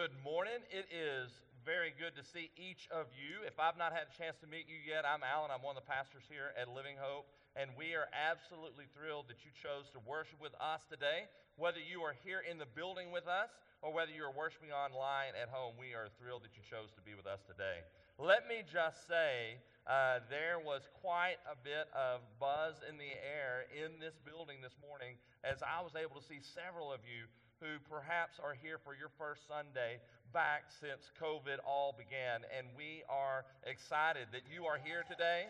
Good morning. It is very good to see each of you. If I've not had a chance to meet you yet, I'm Alan. I'm one of the pastors here at Living Hope, and we are absolutely thrilled that you chose to worship with us today. Whether you are here in the building with us or whether you are worshiping online at home, we are thrilled that you chose to be with us today. Let me just say uh, there was quite a bit of buzz in the air in this building this morning as I was able to see several of you who perhaps are here for your first Sunday back since COVID all began. And we are excited that you are here today.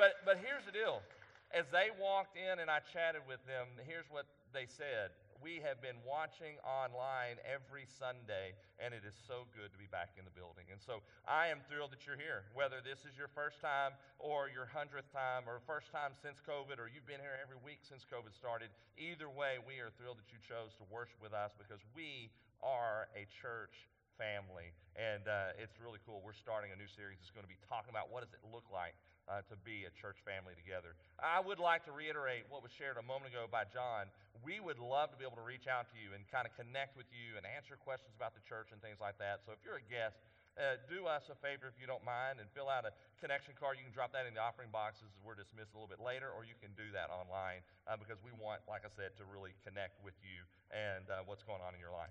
But, but here's the deal. As they walked in and I chatted with them, here's what they said we have been watching online every Sunday, and it is so good to be back in the building. And so I am thrilled that you're here, whether this is your first time or your hundredth time or first time since COVID or you've been here every week since COVID started. Either way, we are thrilled that you chose to worship with us because we are a church family. And uh, it's really cool. We're starting a new series that's going to be talking about what does it look like uh, to be a church family together. I would like to reiterate what was shared a moment ago by John. We would love to be able to reach out to you and kind of connect with you and answer questions about the church and things like that. So if you're a guest, uh, do us a favor if you don't mind and fill out a connection card. You can drop that in the offering boxes as we're dismissed a little bit later, or you can do that online uh, because we want, like I said, to really connect with you and uh, what's going on in your life.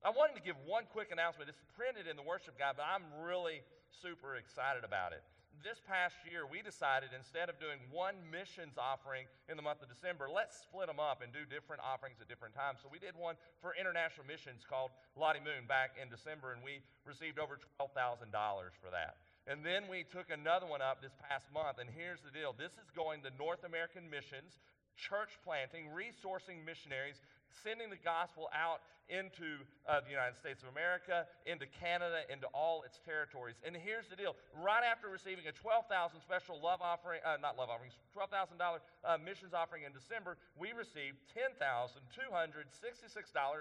I wanted to give one quick announcement. It's printed in the worship guide, but I'm really super excited about it this past year, we decided instead of doing one missions offering in the month of December, let's split them up and do different offerings at different times. So we did one for international missions called Lottie Moon back in December, and we received over $12,000 for that. And then we took another one up this past month, and here's the deal this is going to North American missions, church planting, resourcing missionaries sending the gospel out into uh, the United States of America, into Canada, into all its territories. And here's the deal right after receiving a 12000 special love offering, uh, not love offering, $12,000 uh, missions offering in December, we received $10,266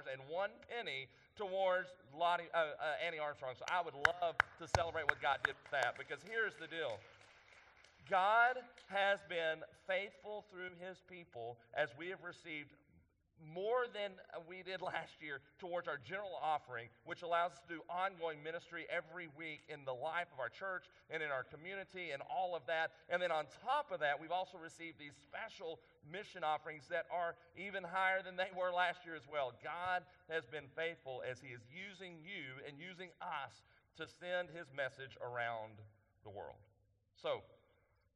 and one penny towards Lottie, uh, uh, Annie Armstrong. So I would love to celebrate what God did with that because here's the deal. God has been faithful through his people as we have received more than we did last year towards our general offering, which allows us to do ongoing ministry every week in the life of our church and in our community and all of that. And then on top of that, we've also received these special mission offerings that are even higher than they were last year as well. God has been faithful as He is using you and using us to send His message around the world. So,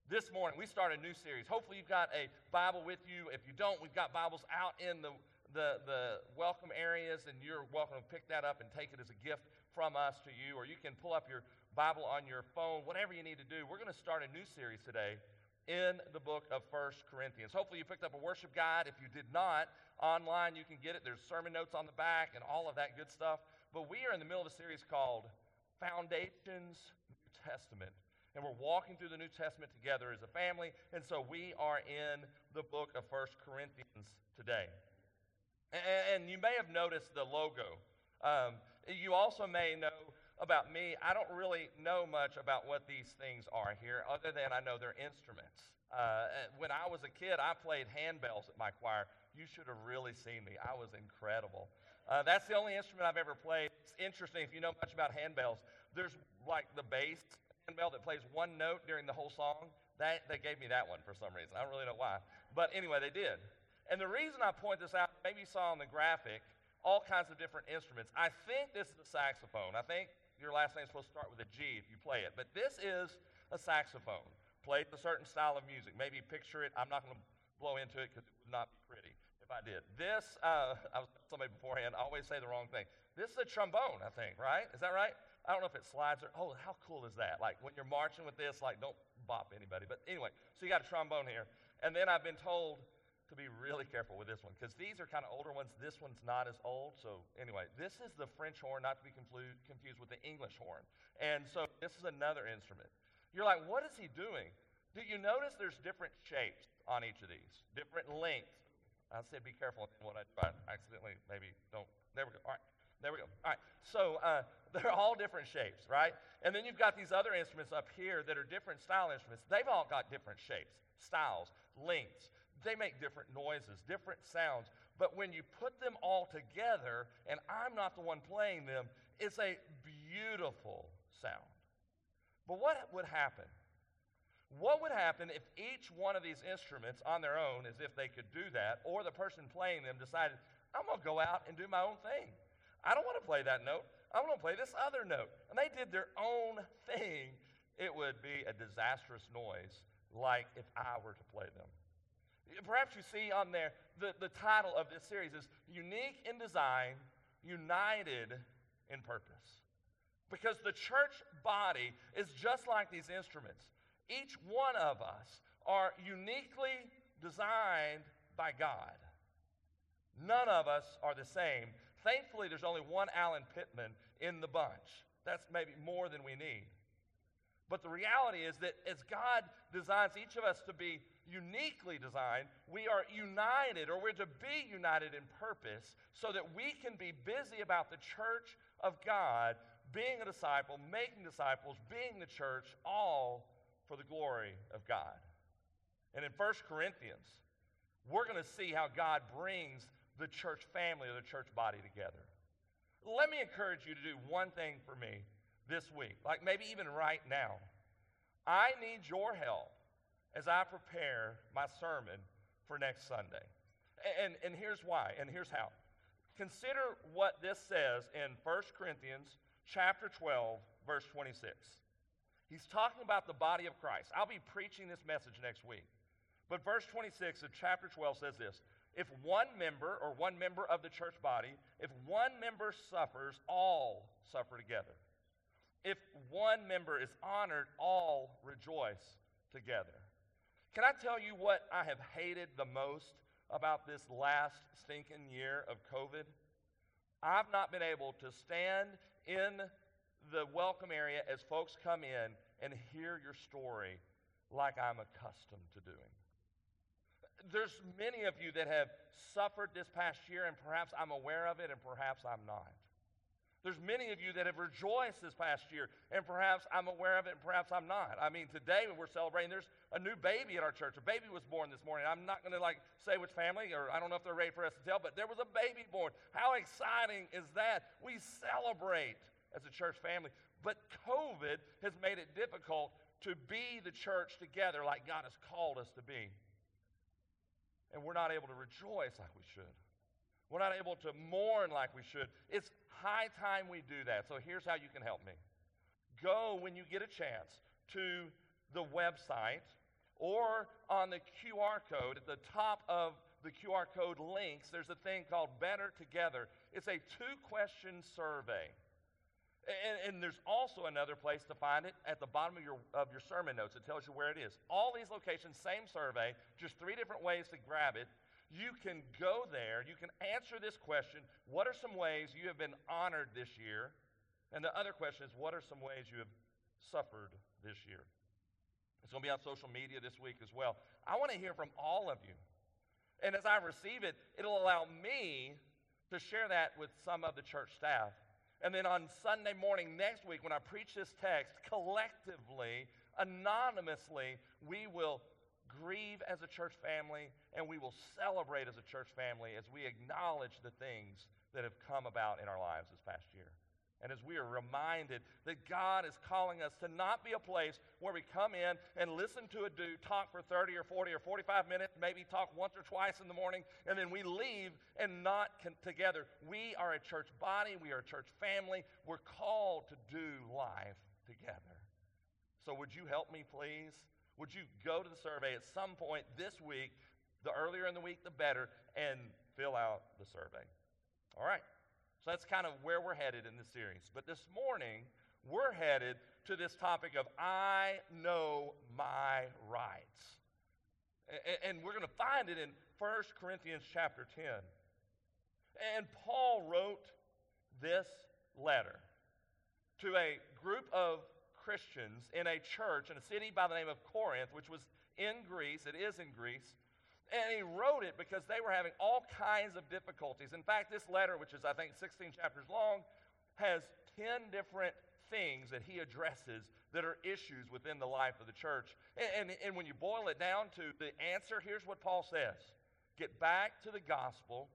this morning we start a new series. Hopefully, you've got a Bible with you. If you don't, we've got Bibles out in the, the, the welcome areas, and you're welcome to pick that up and take it as a gift from us to you. Or you can pull up your Bible on your phone, whatever you need to do. We're going to start a new series today in the book of First Corinthians. Hopefully, you picked up a worship guide. If you did not, online you can get it. There's sermon notes on the back and all of that good stuff. But we are in the middle of a series called Foundations New Testament and we're walking through the New Testament together as a family. And so we are in the book of First Corinthians today. And, you may have noticed the logo. Um, you also may know about me. I don't really know much about what these things are here, other than I know they're instruments. Uh, when I was a kid, I played handbells at my choir. You should have really seen me. I was incredible. Uh, that's the only instrument I've ever played. It's interesting if you know much about handbells. There's like the bass handbell that plays one note during the whole song. That, they gave me that one for some reason. I don't really know why. But anyway, they did. And the reason I point this out, maybe you saw on the graphic, all kinds of different instruments. I think this is a saxophone. I think your last name is supposed to start with a G if you play it. But this is a saxophone, played a certain style of music. Maybe picture it. I'm not going to blow into it because it would not be pretty if I did. This, uh, I was somebody beforehand, I always say the wrong thing. This is a trombone, I think, right? Is that right? I don't know if it slides or, oh, how cool is that? Like when you're marching with this, like don't bop anybody. But anyway, so you got a trombone here. And then I've been told to be really careful with this one because these are kind of older ones. This one's not as old. So anyway, this is the French horn, not to be confused with the English horn. And so this is another instrument. You're like, what is he doing? Do you notice there's different shapes on each of these, different lengths? I said be careful what I. I accidentally maybe don't. There we go. All right. There we go. All right. So uh, they're all different shapes, right? And then you've got these other instruments up here that are different style instruments. They've all got different shapes, styles, lengths. They make different noises, different sounds. But when you put them all together, and I'm not the one playing them, it's a beautiful sound. But what would happen? What would happen if each one of these instruments on their own, as if they could do that, or the person playing them decided, I'm going to go out and do my own thing? I don't want to play that note. I'm going to play this other note. And they did their own thing. It would be a disastrous noise, like if I were to play them. Perhaps you see on there the, the title of this series is Unique in Design, United in Purpose. Because the church body is just like these instruments. Each one of us are uniquely designed by God. None of us are the same. Thankfully, there's only one Alan Pittman in the bunch. That's maybe more than we need. But the reality is that as God designs each of us to be uniquely designed, we are united or we're to be united in purpose so that we can be busy about the church of God, being a disciple, making disciples, being the church, all for the glory of God. And in 1 Corinthians, we're going to see how God brings the church family or the church body together. Let me encourage you to do one thing for me this week, like maybe even right now. I need your help as I prepare my sermon for next Sunday. And, and here's why, and here's how. Consider what this says in 1 Corinthians chapter 12, verse 26. He's talking about the body of Christ. I'll be preaching this message next week. But verse 26 of chapter 12 says this If one member or one member of the church body, if one member suffers, all suffer together. If one member is honored, all rejoice together. Can I tell you what I have hated the most about this last stinking year of COVID? I've not been able to stand in the welcome area as folks come in and hear your story like I'm accustomed to doing. There's many of you that have suffered this past year, and perhaps I'm aware of it, and perhaps I'm not. There's many of you that have rejoiced this past year, and perhaps I'm aware of it, and perhaps I'm not. I mean, today we're celebrating, there's a new baby at our church. A baby was born this morning. I'm not going to like say which family, or I don't know if they're ready for us to tell, but there was a baby born. How exciting is that? We celebrate as a church family. But COVID has made it difficult to be the church together like God has called us to be. And we're not able to rejoice like we should. We're not able to mourn like we should. It's high time we do that. So here's how you can help me go when you get a chance to the website or on the QR code at the top of the QR code links, there's a thing called Better Together. It's a two question survey. And, and, there's also another place to find it at the bottom of your, of your sermon notes. It tells you where it is. All these locations, same survey, just three different ways to grab it. You can go there. You can answer this question What are some ways you have been honored this year? And the other question is What are some ways you have suffered this year? It's going to be on social media this week as well. I want to hear from all of you. And as I receive it, it'll allow me to share that with some of the church staff and then on Sunday morning next week, when I preach this text, collectively, anonymously, we will grieve as a church family and we will celebrate as a church family as we acknowledge the things that have come about in our lives this past year. And as we are reminded that God is calling us to not be a place where we come in and listen to a dude talk for 30 or 40 or 45 minutes, maybe talk once or twice in the morning, and then we leave and not con- together. We are a church body, we are a church family. We're called to do life together. So, would you help me, please? Would you go to the survey at some point this week? The earlier in the week, the better, and fill out the survey. All right. So that's kind of where we're headed in this series. But this morning, we're headed to this topic of I know my rights. And we're going to find it in 1 Corinthians chapter 10. And Paul wrote this letter to a group of Christians in a church in a city by the name of Corinth, which was in Greece. It is in Greece. And he wrote it because they were having all kinds of difficulties. In fact, this letter, which is, I think, 16 chapters long, has 10 different things that he addresses that are issues within the life of the church. And, and, and when you boil it down to the answer, here's what Paul says Get back to the gospel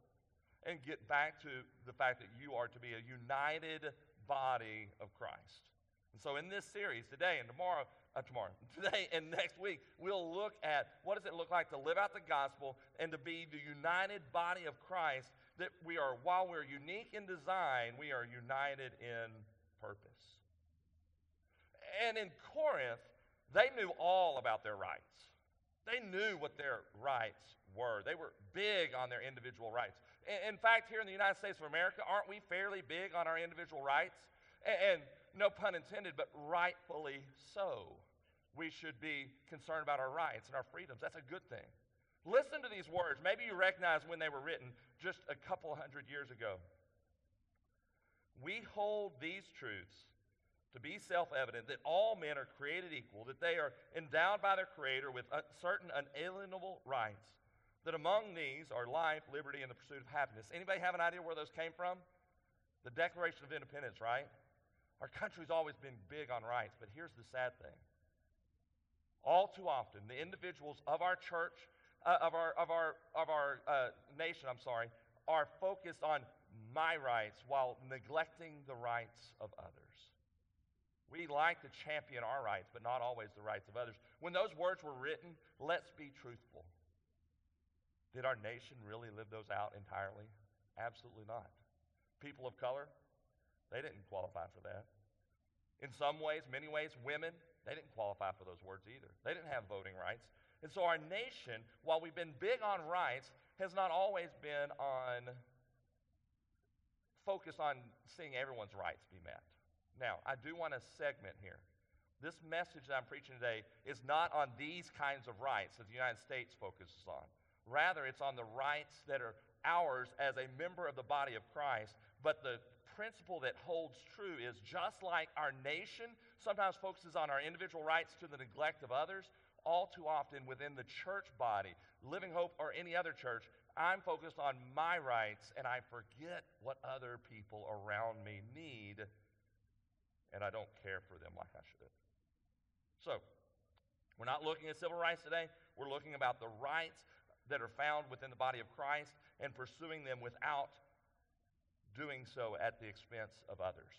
and get back to the fact that you are to be a united body of Christ. And so, in this series today and tomorrow, uh, tomorrow, today and next week, we'll look at what does it look like to live out the gospel and to be the united body of Christ. That we are, while we're unique in design, we are united in purpose. And in Corinth, they knew all about their rights. They knew what their rights were. They were big on their individual rights. In fact, here in the United States of America, aren't we fairly big on our individual rights? And no pun intended, but rightfully so. We should be concerned about our rights and our freedoms. That's a good thing. Listen to these words. Maybe you recognize when they were written just a couple hundred years ago. We hold these truths to be self evident that all men are created equal, that they are endowed by their Creator with certain unalienable rights, that among these are life, liberty, and the pursuit of happiness. Anybody have an idea where those came from? The Declaration of Independence, right? Our country's always been big on rights, but here's the sad thing. All too often, the individuals of our church, uh, of our, of our, of our uh, nation, I'm sorry, are focused on my rights while neglecting the rights of others. We like to champion our rights, but not always the rights of others. When those words were written, let's be truthful. Did our nation really live those out entirely? Absolutely not. People of color, they didn't qualify for that. In some ways, many ways, women, they didn't qualify for those words either. They didn't have voting rights. And so our nation, while we've been big on rights, has not always been on focused on seeing everyone's rights be met. Now, I do want to segment here. This message that I'm preaching today is not on these kinds of rights that the United States focuses on. Rather, it's on the rights that are ours as a member of the body of Christ. But the principle that holds true is just like our nation sometimes focuses on our individual rights to the neglect of others, all too often within the church body, Living Hope or any other church, I'm focused on my rights and I forget what other people around me need and I don't care for them like I should. So, we're not looking at civil rights today. We're looking about the rights that are found within the body of Christ and pursuing them without doing so at the expense of others.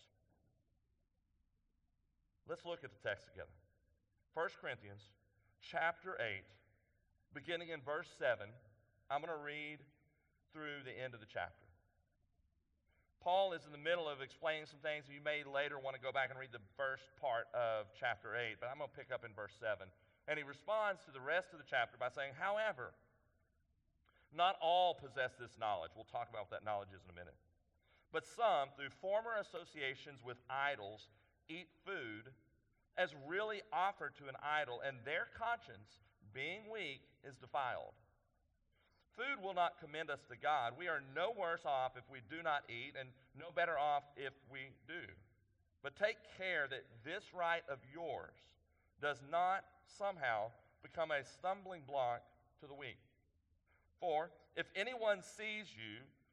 Let's look at the text together. 1 Corinthians chapter 8, beginning in verse 7. I'm going to read through the end of the chapter. Paul is in the middle of explaining some things. You may later want to go back and read the first part of chapter 8, but I'm going to pick up in verse 7. And he responds to the rest of the chapter by saying, However, not all possess this knowledge. We'll talk about what that knowledge is in a minute. But some, through former associations with idols, eat food as really offered to an idol, and their conscience, being weak, is defiled. Food will not commend us to God. We are no worse off if we do not eat, and no better off if we do. But take care that this right of yours does not somehow become a stumbling block to the weak. For if anyone sees you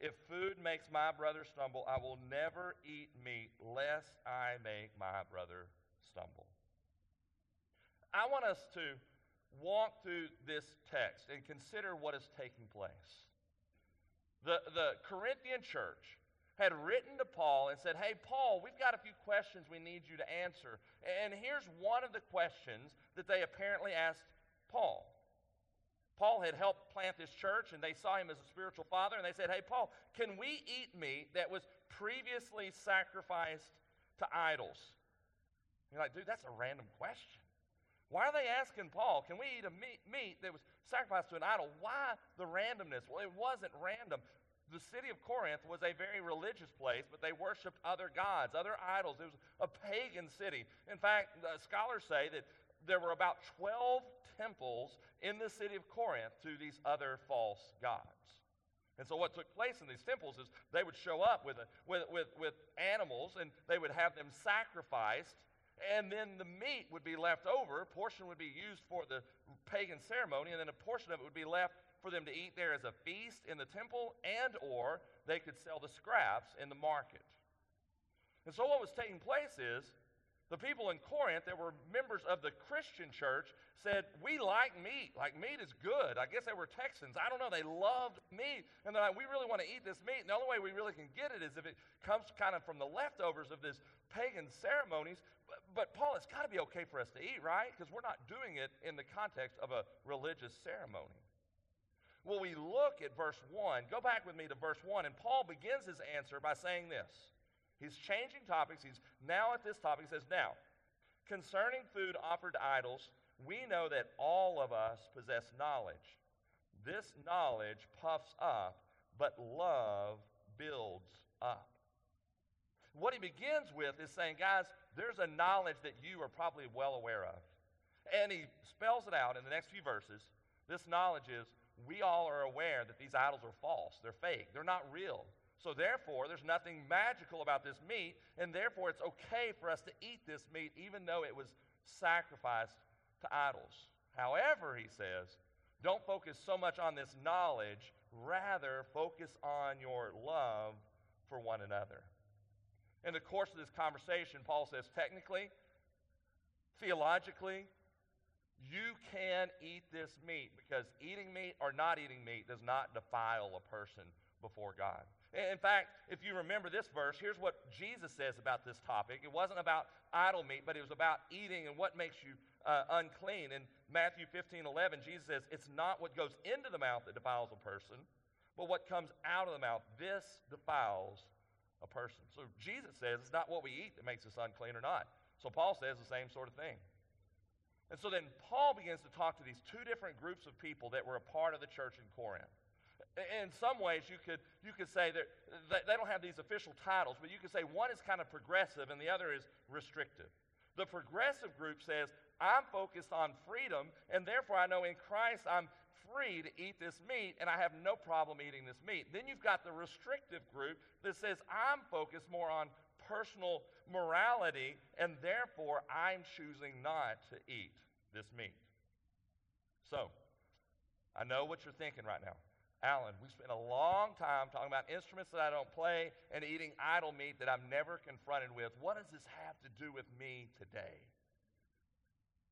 if food makes my brother stumble, I will never eat meat lest I make my brother stumble. I want us to walk through this text and consider what is taking place. The, the Corinthian church had written to Paul and said, Hey, Paul, we've got a few questions we need you to answer. And here's one of the questions that they apparently asked Paul. Paul had helped plant this church, and they saw him as a spiritual father, and they said, Hey, Paul, can we eat meat that was previously sacrificed to idols? You're like, dude, that's a random question. Why are they asking Paul, can we eat a meat, meat that was sacrificed to an idol? Why the randomness? Well, it wasn't random. The city of Corinth was a very religious place, but they worshiped other gods, other idols. It was a pagan city. In fact, uh, scholars say that there were about 12 temples in the city of Corinth to these other false gods. And so, what took place in these temples is they would show up with, a, with, with, with animals and they would have them sacrificed, and then the meat would be left over. A portion would be used for the pagan ceremony, and then a portion of it would be left for them to eat there as a feast in the temple, and or they could sell the scraps in the market. And so, what was taking place is the people in Corinth that were members of the Christian church said, We like meat. Like, meat is good. I guess they were Texans. I don't know. They loved meat. And they're like, We really want to eat this meat. And the only way we really can get it is if it comes kind of from the leftovers of this pagan ceremonies. But, but Paul, it's got to be okay for us to eat, right? Because we're not doing it in the context of a religious ceremony. Well, we look at verse 1. Go back with me to verse 1. And Paul begins his answer by saying this. He's changing topics. He's now at this topic. He says, Now, concerning food offered to idols, we know that all of us possess knowledge. This knowledge puffs up, but love builds up. What he begins with is saying, guys, there's a knowledge that you are probably well aware of. And he spells it out in the next few verses. This knowledge is we all are aware that these idols are false, they're fake, they're not real. So, therefore, there's nothing magical about this meat, and therefore it's okay for us to eat this meat even though it was sacrificed to idols. However, he says, don't focus so much on this knowledge, rather, focus on your love for one another. In the course of this conversation, Paul says, technically, theologically, you can eat this meat because eating meat or not eating meat does not defile a person before God. In fact, if you remember this verse, here's what Jesus says about this topic. It wasn't about idol meat, but it was about eating and what makes you uh, unclean. In Matthew 15 11, Jesus says, It's not what goes into the mouth that defiles a person, but what comes out of the mouth. This defiles a person. So Jesus says it's not what we eat that makes us unclean or not. So Paul says the same sort of thing. And so then Paul begins to talk to these two different groups of people that were a part of the church in Corinth. In some ways, you could, you could say that they don't have these official titles, but you could say one is kind of progressive and the other is restrictive. The progressive group says, I'm focused on freedom, and therefore I know in Christ I'm free to eat this meat, and I have no problem eating this meat. Then you've got the restrictive group that says, I'm focused more on personal morality, and therefore I'm choosing not to eat this meat. So, I know what you're thinking right now. Alan, we spent a long time talking about instruments that I don't play and eating idol meat that I'm never confronted with. What does this have to do with me today?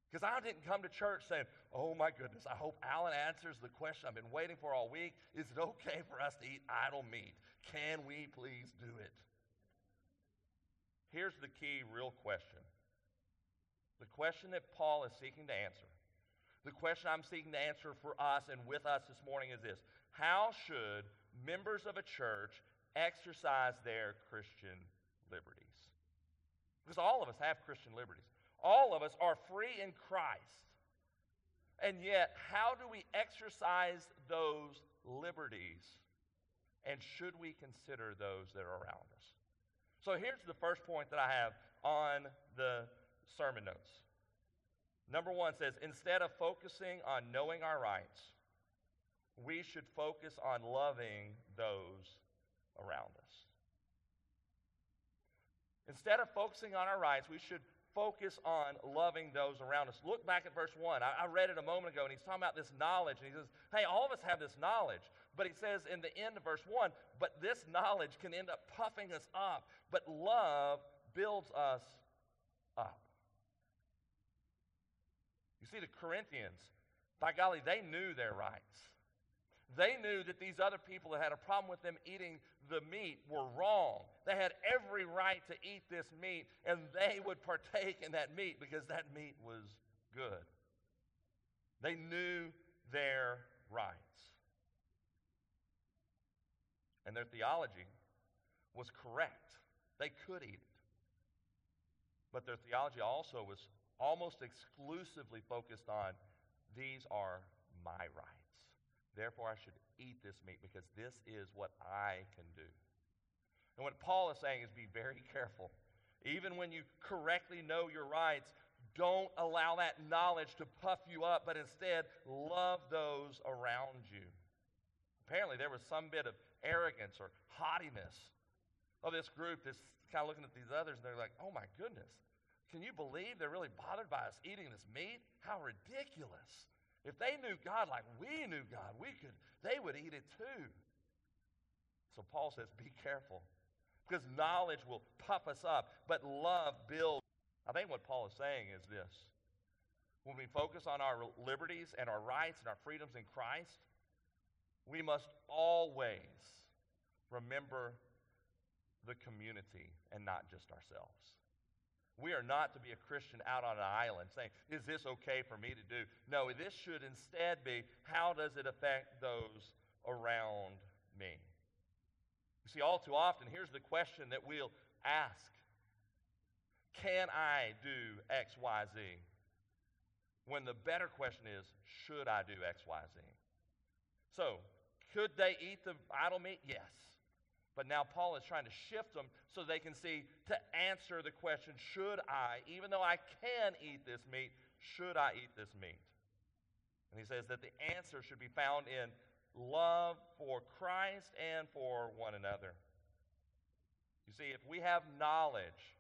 Because I didn't come to church saying, oh my goodness, I hope Alan answers the question I've been waiting for all week. Is it okay for us to eat idol meat? Can we please do it? Here's the key, real question. The question that Paul is seeking to answer, the question I'm seeking to answer for us and with us this morning is this how should members of a church exercise their Christian liberties? Because all of us have Christian liberties. All of us are free in Christ. And yet, how do we exercise those liberties? And should we consider those that are around us? So here's the first point that I have on the sermon notes. Number one says, instead of focusing on knowing our rights, we should focus on loving those around us. Instead of focusing on our rights, we should focus on loving those around us. Look back at verse 1. I, I, read it a moment ago, and he's talking about this knowledge. And he says, Hey, all of us have this knowledge. But he says in the end of verse 1, but this knowledge can end up puffing us up, but love builds us up. You see, the Corinthians, by golly, they knew their rights. They knew that these other people that had a problem with them eating the meat were wrong. They had every right to eat this meat, and they would partake in that meat because that meat was good. They knew their rights. And their theology was correct. They could eat it. But their theology also was almost exclusively focused on these are my rights. Therefore, I should eat this meat because this is what I can do. And what Paul is saying is be very careful. Even when you correctly know your rights, don't allow that knowledge to puff you up, but instead love those around you. Apparently, there was some bit of arrogance or haughtiness of this group that's kind of looking at these others, and they're like, oh my goodness, can you believe they're really bothered by us eating this meat? How ridiculous. If they knew God like we knew God, we could, they would eat it too. So Paul says, be careful. Because knowledge will puff us up, but love builds. I think what Paul is saying is this. When we focus on our liberties and our rights and our freedoms in Christ, we must always remember the community and not just ourselves. We are not to be a Christian out on an island saying, Is this okay for me to do? No, this should instead be, How does it affect those around me? You see, all too often, here's the question that we'll ask Can I do X, Y, Z? When the better question is, Should I do X, Y, Z? So, could they eat the idol meat? Yes. But now Paul is trying to shift them so they can see to answer the question should I, even though I can eat this meat, should I eat this meat? And he says that the answer should be found in love for Christ and for one another. You see, if we have knowledge,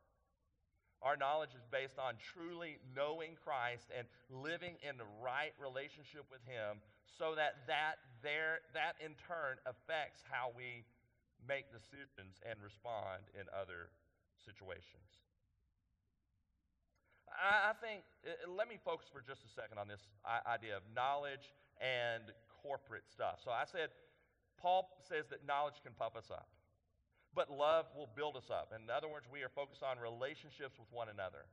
our knowledge is based on truly knowing Christ and living in the right relationship with Him so that that, there, that in turn affects how we make decisions and respond in other situations. I, I think, uh, let me focus for just a second on this idea of knowledge and corporate stuff. So I said, Paul says that knowledge can puff us up, but love will build us up. In other words, we are focused on relationships with one another.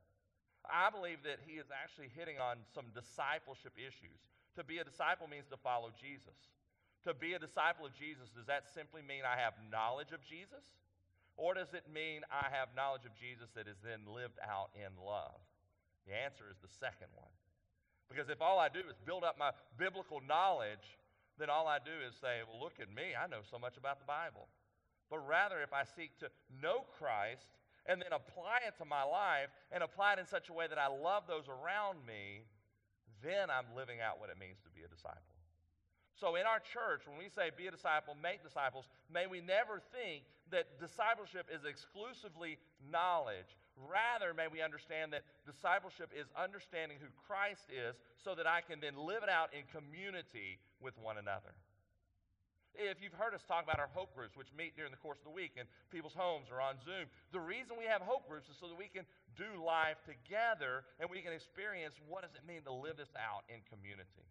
I believe that he is actually hitting on some discipleship issues. To be a disciple means to follow Jesus. To be a disciple of Jesus, does that simply mean I have knowledge of Jesus? Or does it mean I have knowledge of Jesus that is then lived out in love? The answer is the second one. Because if all I do is build up my biblical knowledge, then all I do is say, well, look at me, I know so much about the Bible. But rather, if I seek to know Christ and then apply it to my life and apply it in such a way that I love those around me, then I'm living out what it means to be a disciple. So, in our church, when we say be a disciple, make disciples, may we never think that discipleship is exclusively knowledge. Rather, may we understand that discipleship is understanding who Christ is so that I can then live it out in community with one another. If you've heard us talk about our hope groups, which meet during the course of the week in people's homes or on Zoom, the reason we have hope groups is so that we can do life together and we can experience what does it mean to live this out in community.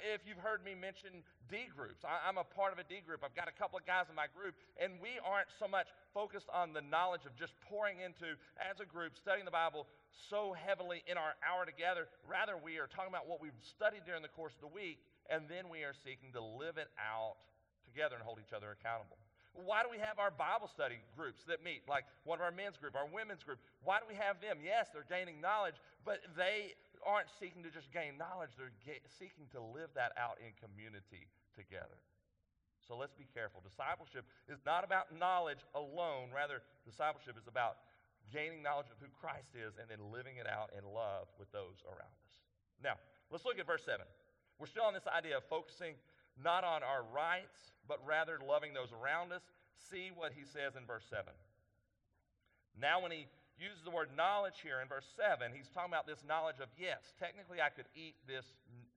If you've heard me mention D groups, I, am a part of a D group. I've got a couple of guys in my group, and we aren't so much focused on the knowledge of just pouring into, as a group, studying the Bible so heavily in our hour together. Rather, we are talking about what we've studied during the course of the week, and then we are seeking to live it out together and hold each other accountable. Why do we have our Bible study groups that meet, like one of our men's group, our women's group? Why do we have them? Yes, they're gaining knowledge, but they aren't seeking to just gain knowledge, they're seeking to live that out in community together. So let's be careful. Discipleship is not about knowledge alone, rather, discipleship is about gaining knowledge of who Christ is and then living it out in love with those around us. Now, let's look at verse 7. We're still on this idea of focusing not on our rights, but rather loving those around us. See what he says in verse 7. Now, when he uses the word knowledge here in verse 7, he's talking about this knowledge of, yes, technically I could eat this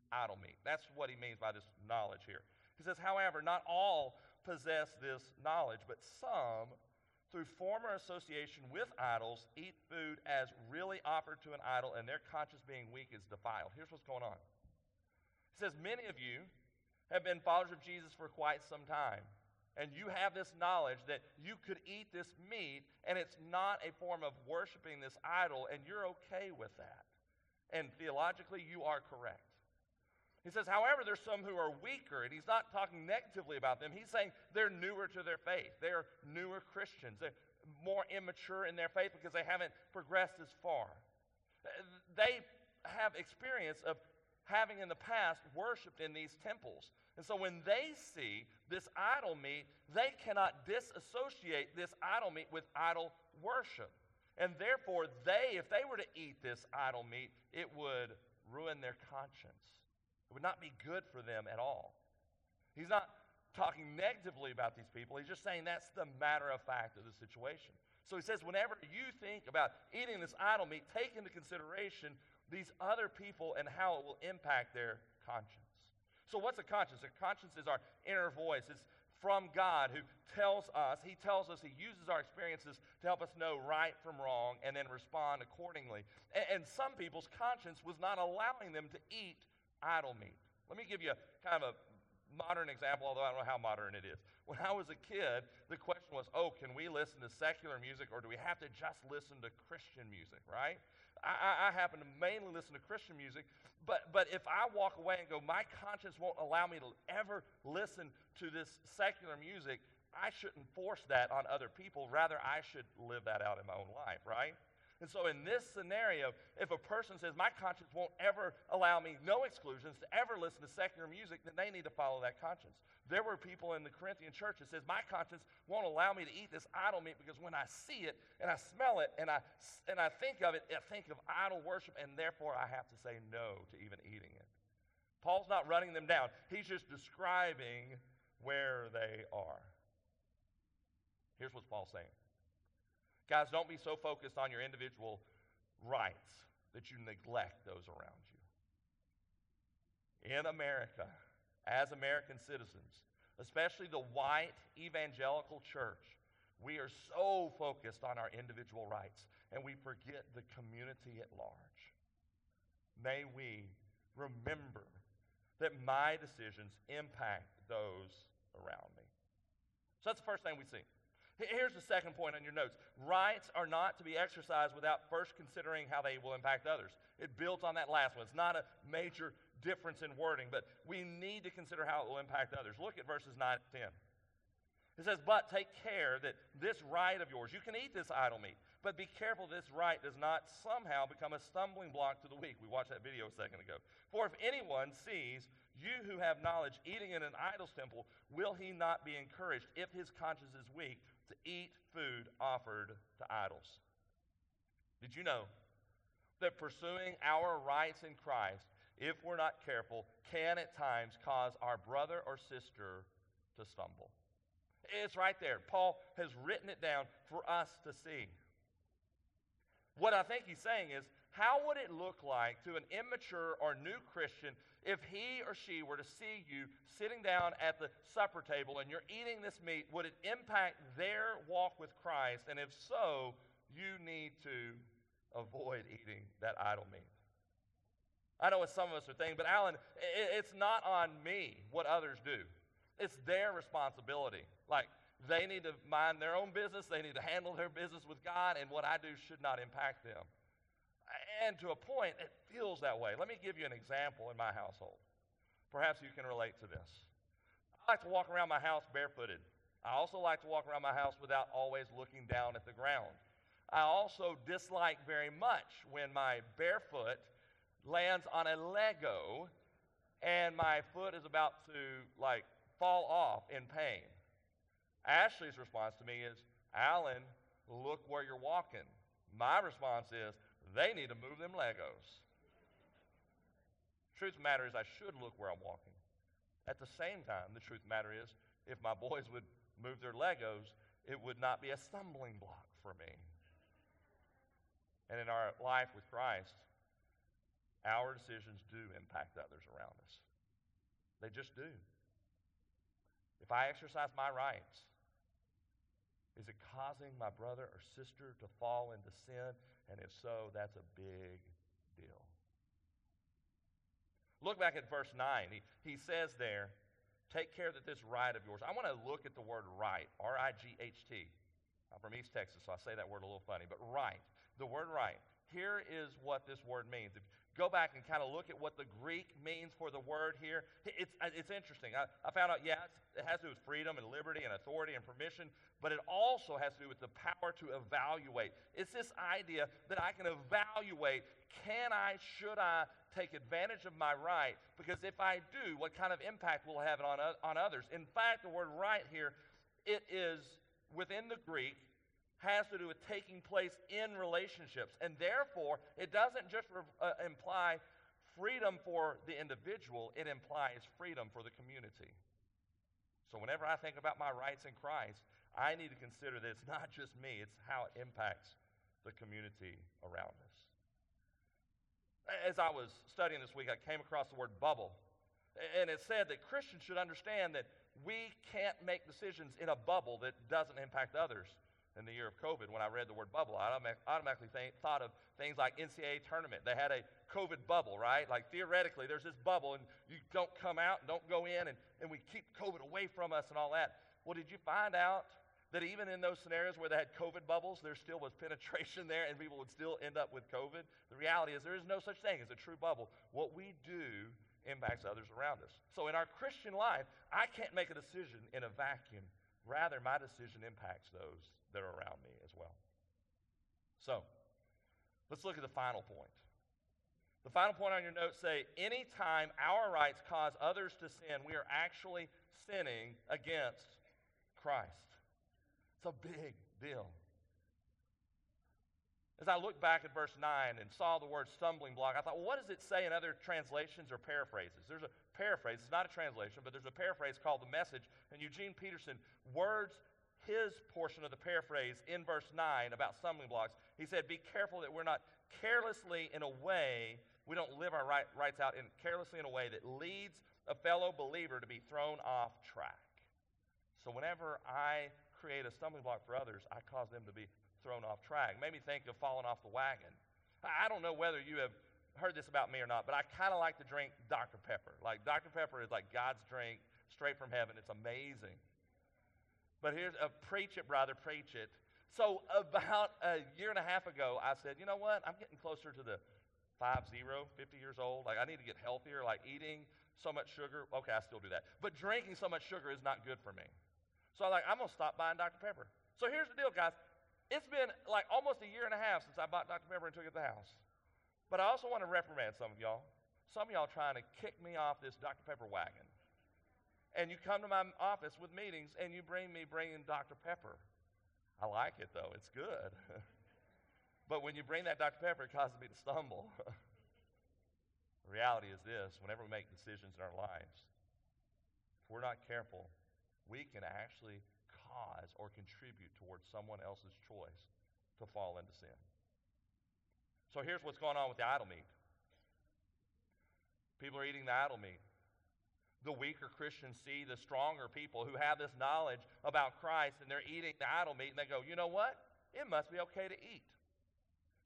idol meat. That's what he means by this knowledge here. He says, however, not all possess this knowledge, but some, through former association with idols, eat food as really offered to an idol, and their conscience being weak is defiled. Here's what's going on. He says, Many of you have been followers of Jesus for quite some time. And you have this knowledge that you could eat this meat and it's not a form of worshiping this idol, and you're okay with that. And theologically, you are correct. He says, however, there's some who are weaker, and he's not talking negatively about them. He's saying they're newer to their faith. They're newer Christians. They're more immature in their faith because they haven't progressed as far. They have experience of having in the past worshiped in these temples. And so when they see this idol meat, they cannot disassociate this idol meat with idol worship. And therefore, they, if they were to eat this idol meat, it would ruin their conscience. It would not be good for them at all. He's not talking negatively about these people. He's just saying that's the matter of fact of the situation. So he says, whenever you think about eating this idol meat, take into consideration these other people and how it will impact their conscience. So, what's a conscience? A conscience is our inner voice. It's from God who tells us, He tells us, He uses our experiences to help us know right from wrong and then respond accordingly. And, and some people's conscience was not allowing them to eat idol meat. Let me give you a kind of a modern example, although I don't know how modern it is. When I was a kid, the question was, oh, can we listen to secular music or do we have to just listen to Christian music, right? I, I, happen to mainly listen to Christian music, but, but if I walk away and go, my conscience won't allow me to ever listen to this secular music, I shouldn't force that on other people. Rather, I should live that out in my own life, right? And so, in this scenario, if a person says, My conscience won't ever allow me, no exclusions, to ever listen to secular music, then they need to follow that conscience. There were people in the Corinthian church that says, My conscience won't allow me to eat this idol meat because when I see it and I smell it and I, and I think of it, I think of idol worship, and therefore I have to say no to even eating it. Paul's not running them down, he's just describing where they are. Here's what Paul's saying Guys, don't be so focused on your individual rights that you neglect those around you. In America, as American citizens, especially the white evangelical church, we are so focused on our individual rights and we forget the community at large. May we remember that my decisions impact those around me. So that's the first thing we see. Here's the second point on your notes rights are not to be exercised without first considering how they will impact others. It builds on that last one. It's not a major difference in wording, but we need to consider how it will impact others. Look at verses 9 and 10. It says, But take care that this right of yours, you can eat this idol meat, but be careful this right does not somehow become a stumbling block to the weak. We watched that video a second ago. For if anyone sees you who have knowledge eating in an idol's temple, will he not be encouraged if his conscience is weak? To eat food offered to idols. Did you know that pursuing our rights in Christ, if we're not careful, can at times cause our brother or sister to stumble? It's right there. Paul has written it down for us to see. What I think he's saying is how would it look like to an immature or new Christian if he or she were to see you sitting down at the supper table and you're eating this meat? Would it impact their walk with Christ? And if so, you need to avoid eating that idol meat. I know what some of us are thinking, but Alan, it's not on me what others do. It's their responsibility. Like, they need to mind their own business, they need to handle their business with God, and what I do should not impact them. And to a point, it feels that way. Let me give you an example in my household. Perhaps you can relate to this. I like to walk around my house barefooted. I also like to walk around my house without always looking down at the ground. I also dislike very much when my barefoot lands on a Lego and my foot is about to like fall off in pain. Ashley's response to me is, Alan, look where you're walking. My response is, they need to move them Legos. Truth matter is, I should look where I'm walking. At the same time, the truth matter is, if my boys would move their Legos, it would not be a stumbling block for me. And in our life with Christ, our decisions do impact others around us. They just do. If I exercise my rights, is it causing my brother or sister to fall into sin? And if so, that's a big deal. Look back at verse 9. He, he says there, Take care that this right of yours. I want to look at the word right, R I G H T. I'm from East Texas, so I say that word a little funny, but right. The word right. Here is what this word means. If go back and kind of look at what the Greek means for the word here. It's, uh, it's interesting. I, I found out, yeah, it has to do with freedom and liberty and authority and permission, but it also has to do with the power to evaluate. It's this idea that I can evaluate can I, should I take advantage of my right? Because if I do, what kind of impact will it have on, on others? In fact, the word right here, it is within the Greek has to do with taking place in relationships. And therefore, it doesn't just re- uh, imply freedom for the individual, it implies freedom for the community. So whenever I think about my rights in Christ, I need to consider that it's not just me, it's how it impacts the community around us. As I was studying this week, I came across the word bubble. And it said that Christians should understand that we can't make decisions in a bubble that doesn't impact others. In the year of COVID, when I read the word bubble, I automatically thought of things like NCAA tournament. They had a COVID bubble, right? Like theoretically, there's this bubble, and you don't come out, and don't go in, and, and we keep COVID away from us and all that. Well, did you find out that even in those scenarios where they had COVID bubbles, there still was penetration there and people would still end up with COVID. The reality is there is no such thing as a true bubble. What we do impacts others around us. So in our Christian life, I can't make a decision in a vacuum. Rather, my decision impacts those that are around me as well. So, let's look at the final point. The final point on your notes say anytime our rights cause others to sin, we are actually sinning against Christ. It's a big deal. As I looked back at verse 9 and saw the word stumbling block, I thought, well, what does it say in other translations or paraphrases? There's a paraphrase, it's not a translation, but there's a paraphrase called The Message, and Eugene Peterson words his portion of the paraphrase in verse 9 about stumbling blocks. He said, Be careful that we're not carelessly in a way, we don't live our right, rights out in, carelessly in a way that leads a fellow believer to be thrown off track. So whenever I create a stumbling block for others, I cause them to be thrown off track. Made me think of falling off the wagon. I don't know whether you have heard this about me or not, but I kind of like to drink Dr. Pepper. Like, Dr. Pepper is like God's drink straight from heaven. It's amazing. But here's a uh, preach it, brother, preach it. So, about a year and a half ago, I said, you know what? I'm getting closer to the 5 0, 50 years old. Like, I need to get healthier. Like, eating so much sugar. Okay, I still do that. But drinking so much sugar is not good for me. So I'm like, I'm going to stop buying Dr. Pepper. So here's the deal, guys. It's been like almost a year and a half since I bought Dr. Pepper and took it to the house. But I also want to reprimand some of y'all. Some of y'all trying to kick me off this Dr. Pepper wagon. And you come to my office with meetings and you bring me bringing Dr. Pepper. I like it though, it's good. but when you bring that Dr. Pepper, it causes me to stumble. the reality is this whenever we make decisions in our lives, if we're not careful, we can actually cause or contribute towards someone else's choice to fall into sin. So here's what's going on with the idol meat. People are eating the idol meat. The weaker Christians see the stronger people who have this knowledge about Christ and they're eating the idol meat and they go, you know what? It must be okay to eat.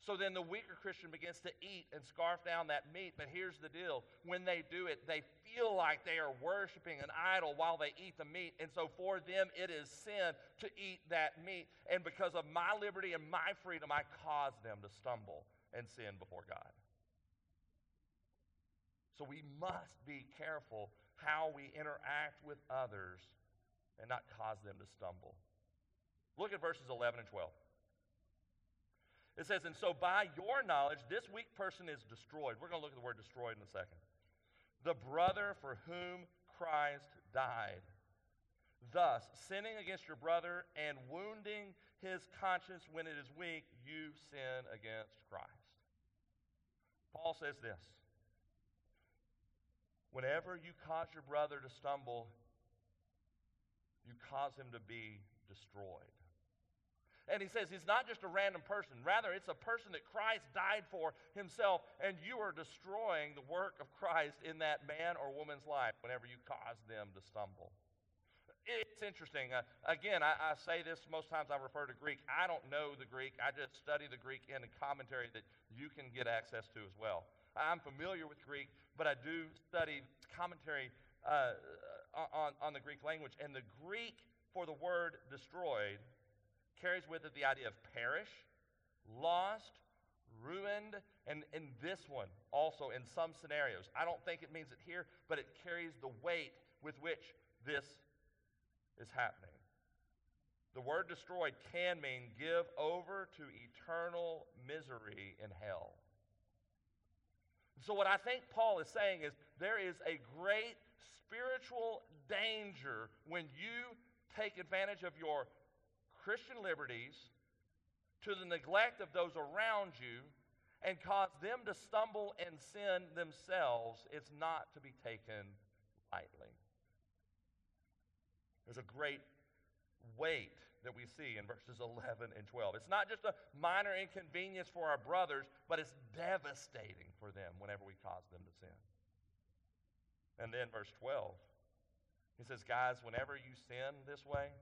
So then the weaker Christian begins to eat and scarf down that meat. But here's the deal when they do it, they feel like they are worshiping an idol while they eat the meat. And so for them, it is sin to eat that meat. And because of my liberty and my freedom, I cause them to stumble and sin before God. So we must be careful how we interact with others and not cause them to stumble. Look at verses 11 and 12. It says, And so by your knowledge, this weak person is destroyed. We're going to look at the word destroyed in a second. The brother for whom Christ died. Thus, sinning against your brother and wounding his conscience when it is weak, you sin against Christ. Paul says this Whenever you cause your brother to stumble, you cause him to be destroyed. And he says he's not just a random person. Rather, it's a person that Christ died for himself, and you are destroying the work of Christ in that man or woman's life whenever you cause them to stumble. It's interesting. Uh, again, I, I, say this most times I refer to Greek. I don't know the Greek. I just study the Greek in a commentary that you can get access to as well. I'm familiar with Greek, but I do study commentary uh, on, on the Greek language. And the Greek for the word destroyed carries with it the idea of perish, lost, ruined, and in this one also in some scenarios. I don't think it means it here, but it carries the weight with which this is happening. The word destroyed can mean give over to eternal misery in hell. So, what I think Paul is saying is there is a great spiritual danger when you take advantage of your Christian liberties to the neglect of those around you and cause them to stumble and sin themselves, it's not to be taken lightly. There's a great weight that we see in verses 11 and 12. It's not just a minor inconvenience for our brothers, but it's devastating for them whenever we cause them to sin. And then verse 12, he says, Guys, whenever you sin this way,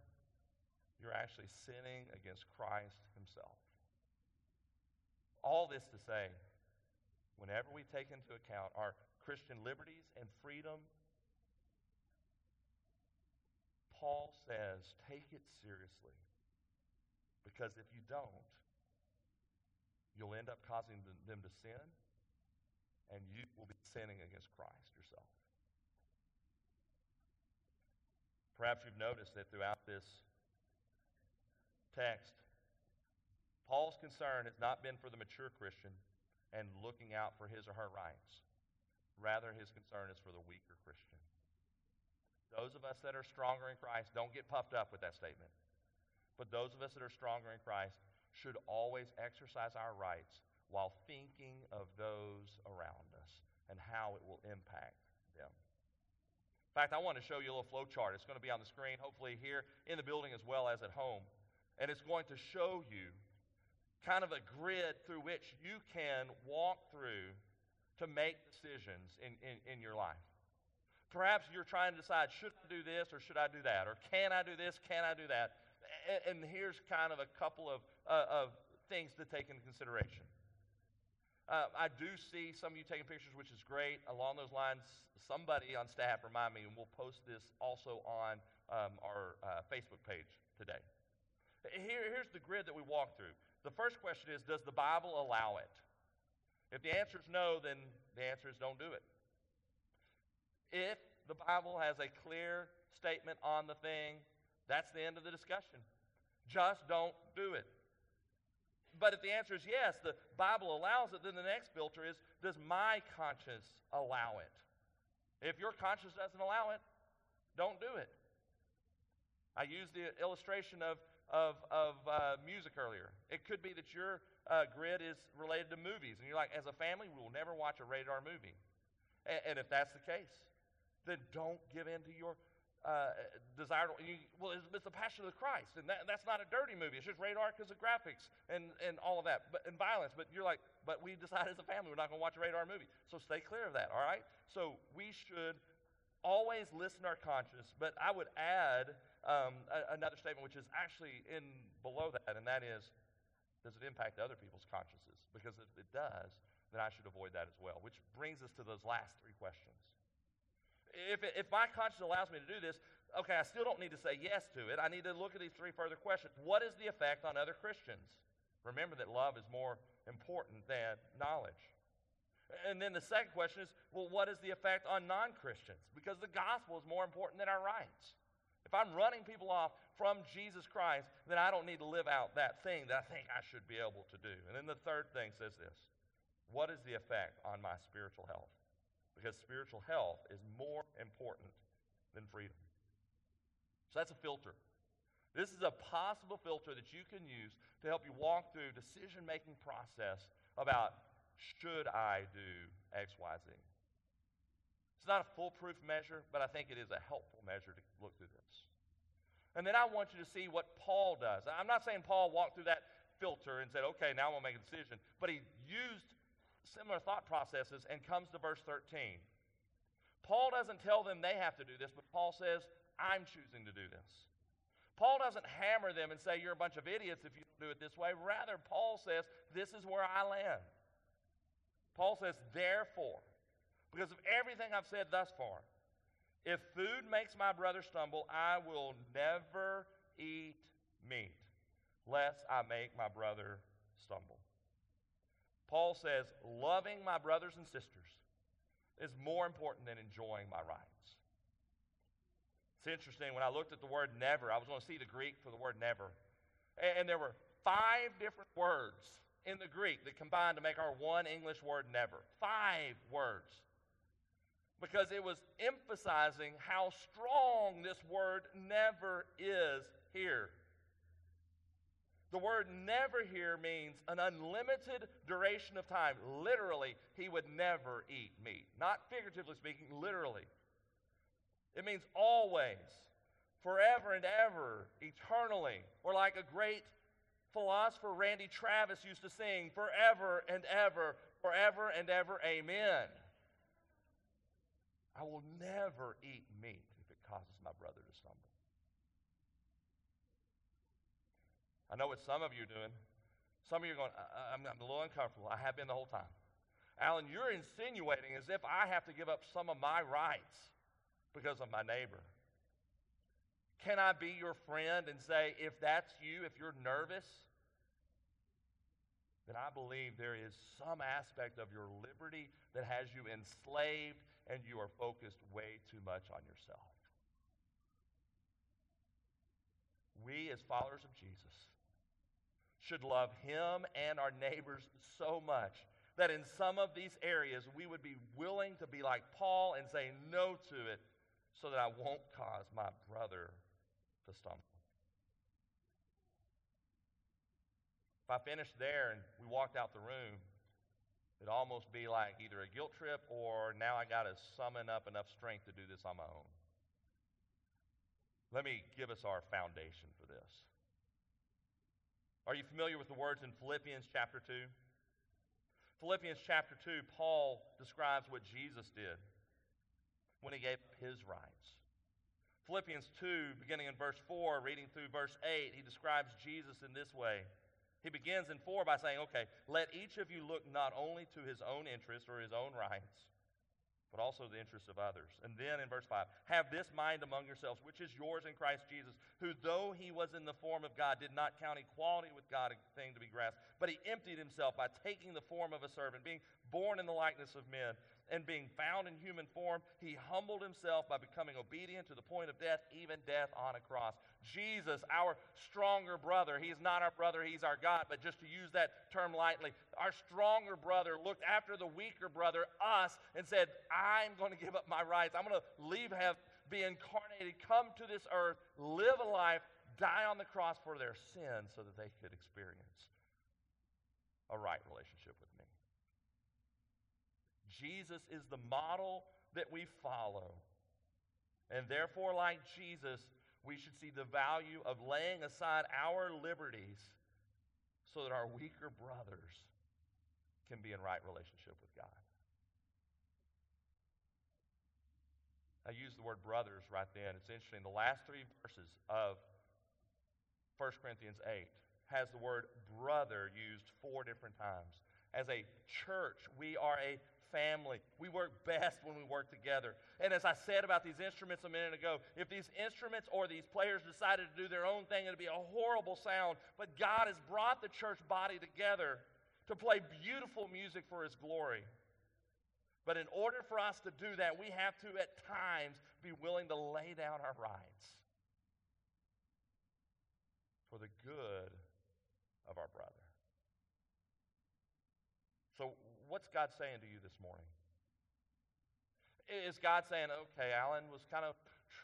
you're actually sinning against Christ himself. All this to say, whenever we take into account our Christian liberties and freedom Paul says, take it seriously. Because if you don't, you'll end up causing them to sin, and you will be sinning against Christ yourself. Perhaps you've noticed that throughout this text, Paul's concern has not been for the mature Christian and looking out for his or her rights. Rather, his concern is for the weaker Christian. Those of us that are stronger in Christ, don't get puffed up with that statement. But those of us that are stronger in Christ should always exercise our rights while thinking of those around us and how it will impact them. In fact, I want to show you a little flow chart. It's going to be on the screen, hopefully here in the building as well as at home. And it's going to show you kind of a grid through which you can walk through to make decisions in, in, in your life. Perhaps you're trying to decide, should I do this or should I do that? Or can I do this? Can I do that? And, here's kind of a couple of, uh, of things to take into consideration. Uh, I do see some of you taking pictures, which is great. Along those lines, somebody on staff remind me, and we'll post this also on um, our uh, Facebook page today. Here, here's the grid that we walk through. The first question is Does the Bible allow it? If the answer is no, then the answer is don't do it. If the Bible has a clear statement on the thing, that's the end of the discussion. Just don't do it. But if the answer is yes, the Bible allows it, then the next filter is does my conscience allow it? If your conscience doesn't allow it, don't do it. I used the illustration of, of, of uh, music earlier. It could be that your uh, grid is related to movies, and you're like, as a family, we will never watch a R-rated movie. And, and if that's the case, then don't give in to your uh, desire. To, you, well, it's, it's, the passion of the Christ, and that, that's not a dirty movie. It's just R-rated because of graphics and, and all of that, but and violence. But you're like, but we decided as a family we're not going to watch a R-rated movie. So stay clear of that. All right. So we should always listen to our conscience. But I would add um, a, another statement, which is actually in below that, and that is, does it impact other people's consciences? Because if it does, then I should avoid that as well. Which brings us to those last three questions if, if my conscience allows me to do this, okay, I still don't need to say yes to it. I need to look at these three further questions. What is the effect on other Christians? Remember that love is more important than knowledge. And then the second question is, well, what is the effect on non Christians? Because the gospel is more important than our rights. If I'm running people off from Jesus Christ, then I don't need to live out that thing that I think I should be able to do. And then the third thing says this What is the effect on my spiritual health? Because spiritual health is more important than freedom. So that's a filter. This is a possible filter that you can use to help you walk through decision making process about should I do X, Y, Z. It's not a foolproof measure, but I think it is a helpful measure to look through this. And then I want you to see what Paul does. I'm not saying Paul walked through that filter and said, okay, now I'm going to make a decision, but he used similar thought processes and comes to verse 13. Paul doesn't tell them they have to do this, but Paul says, I'm choosing to do this. Paul doesn't hammer them and say, You're a bunch of idiots if you do it this way. Rather, Paul says, This is where I land. Paul says, Therefore, because of everything I've said thus far, if food makes my brother stumble, I will never eat meat, lest I make my brother stumble. Paul says, loving my brothers and sisters is more important than enjoying my rights. It's interesting, when I looked at the word never, I was going to see the Greek for the word never. And, there were five different words in the Greek that combined to make our one English word never. Five words. Because it was emphasizing how strong this word never is here. The word never here means an unlimited duration of time. Literally, he would never eat meat. Not figuratively speaking, literally. It means always, forever and ever, eternally. Or like a great philosopher, Randy Travis, used to sing, forever and ever, forever and ever, amen. I will never eat meat if it causes my brother to stumble. I know what some of you are doing. Some of you are going, I'm, I'm a little uncomfortable. I have been the whole time. Alan, you're insinuating as if I have to give up some of my rights because of my neighbor. Can I be your friend and say, if that's you, if you're nervous, then I believe there is some aspect of your liberty that has you enslaved and you are focused way too much on yourself. We, as followers of Jesus, should love him and our neighbors so much that in some of these areas we would be willing to be like Paul and say no to it so that I won't cause my brother to stumble. If I finished there and we walked out the room, it'd almost be like either a guilt trip or now I got to summon up enough strength to do this on my own. Let me give us our foundation for this. Are you familiar with the words in Philippians chapter 2? Philippians chapter 2, Paul describes what Jesus did when he gave his rights. Philippians 2, beginning in verse 4, reading through verse 8, he describes Jesus in this way. He begins in 4 by saying, Okay, let each of you look not only to his own interest or his own rights, but also the interests of others. And then in verse 5, have this mind among yourselves, which is yours in Christ Jesus, who, though he was in the form of God, did not count equality with God a thing to be grasped, but he emptied himself by taking the form of a servant, being born in the likeness of men and being found in human form, he humbled himself by becoming obedient to the point of death, even death on a cross. Jesus, our stronger brother, he's not our brother, he's our God, but just to use that term lightly, our stronger brother looked after the weaker brother, us, and said, I'm going to give up my rights. I'm going to leave heaven, be incarnated, come to this earth, live a life, die on the cross for their sins so that they could experience a right relationship with. Jesus is the model that we follow. And therefore, like Jesus, we should see the value of laying aside our liberties so that our weaker brothers can be in right relationship with God. I use the word brothers right then. It's interesting. The last three verses of 1 Corinthians 8 has the word brother used four different times. As a church, we are a family. We work best when we work together. And as I said about these instruments a minute ago, if these instruments or these players decided to do their own thing, it'd be a horrible sound. But God has brought the church body together to play beautiful music for His glory. But in order for us to do that, we have to at times be willing to lay down our rights for the good of our brother. So, what's God saying to you this morning? Is God saying, okay, Alan was kind of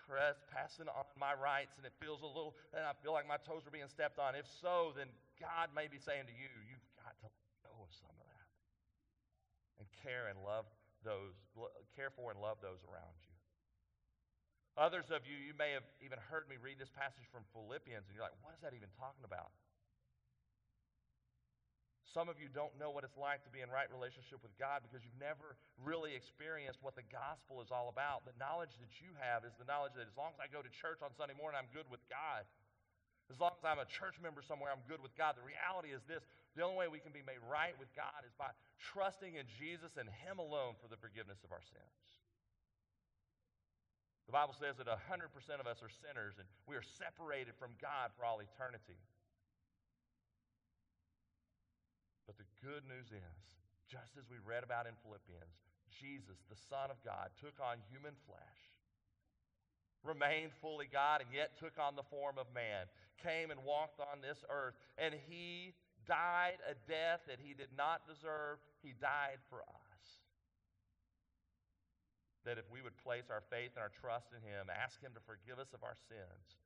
trespassing on my rights and it feels a little, and I feel like my toes are being stepped on? If so, then God may be saying to you, you've got to let go of some of that and care and love those, care for and love those around you. Others of you, you may have even heard me read this passage from Philippians, and you're like, what is that even talking about? Some of you don't know what it's like to be in right relationship with God because you've never really experienced what the gospel is all about. The knowledge that you have is the knowledge that as long as I go to church on Sunday morning, I'm good with God. As long as I'm a church member somewhere, I'm good with God. The reality is this the only way we can be made right with God is by trusting in Jesus and Him alone for the forgiveness of our sins. The Bible says that 100% of us are sinners and we are separated from God for all eternity. But the good news is, just as we read about in Philippians, Jesus, the Son of God, took on human flesh, remained fully God, and yet took on the form of man, came and walked on this earth, and he died a death that he did not deserve. He died for us. That if we would place our faith and our trust in him, ask him to forgive us of our sins,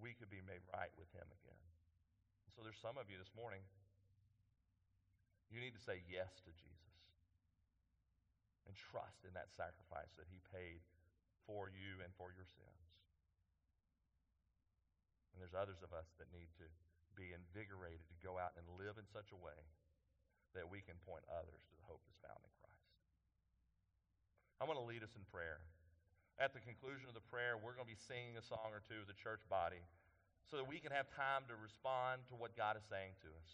we could be made right with him again. So there's some of you this morning you need to say yes to Jesus and trust in that sacrifice that he paid for you and for your sins. And there's others of us that need to be invigorated to go out and live in such a way that we can point others to the hope that's found in Christ. I want to lead us in prayer. At the conclusion of the prayer, we're going to be singing a song or two as a church body so that we can have time to respond to what God is saying to us.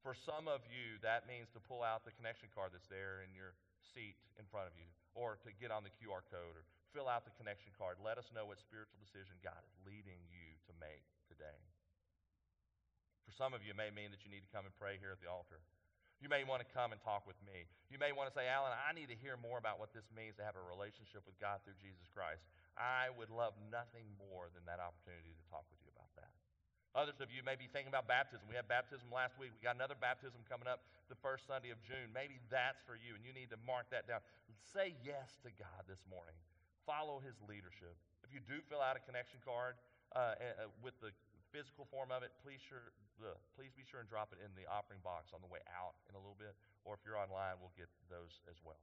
For some of you, that means to pull out the connection card that's there in your seat in front of you, or to get on the QR code, or fill out the connection card. Let us know what spiritual decision God is leading you to make today. For some of you, it may mean that you need to come and pray here at the altar. You may want to come and talk with me. You may want to say, Alan, I need to hear more about what this means to have a relationship with God through Jesus Christ. I would love nothing more than that opportunity to talk with you about that. Others of you may be thinking about baptism. We had baptism last week. We got another baptism coming up the first Sunday of June. Maybe that's for you, and you need to mark that down. Say yes to God this morning. Follow His leadership. If you do fill out a connection card uh, uh, with the physical form of it, please, sure, uh, please be sure and drop it in the offering box on the way out in a little bit. Or if you're online, we'll get those as well.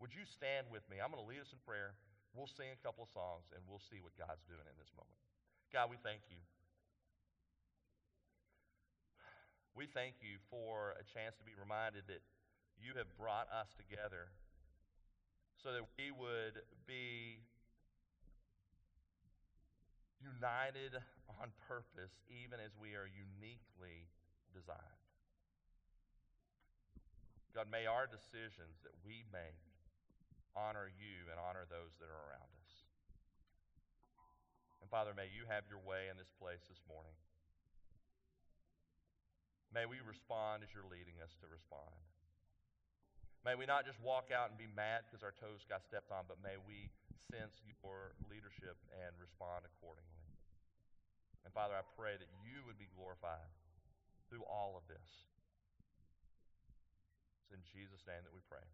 Would you stand with me? I'm going to lead us in prayer. We'll sing a couple of songs, and we'll see what God's doing in this moment. God, we thank you. We thank you for a chance to be reminded that you have brought us together so that we would be united on purpose, even as we are uniquely designed. God, may our decisions that we make honor you and honor those that are around us. And Father, may you have your way in this place this morning. May we respond as you're leading us to respond. May we not just walk out and be mad because our toes got stepped on, but may we sense your leadership and respond accordingly. And Father, I pray that you would be glorified through all of this. It's in Jesus' name that we pray.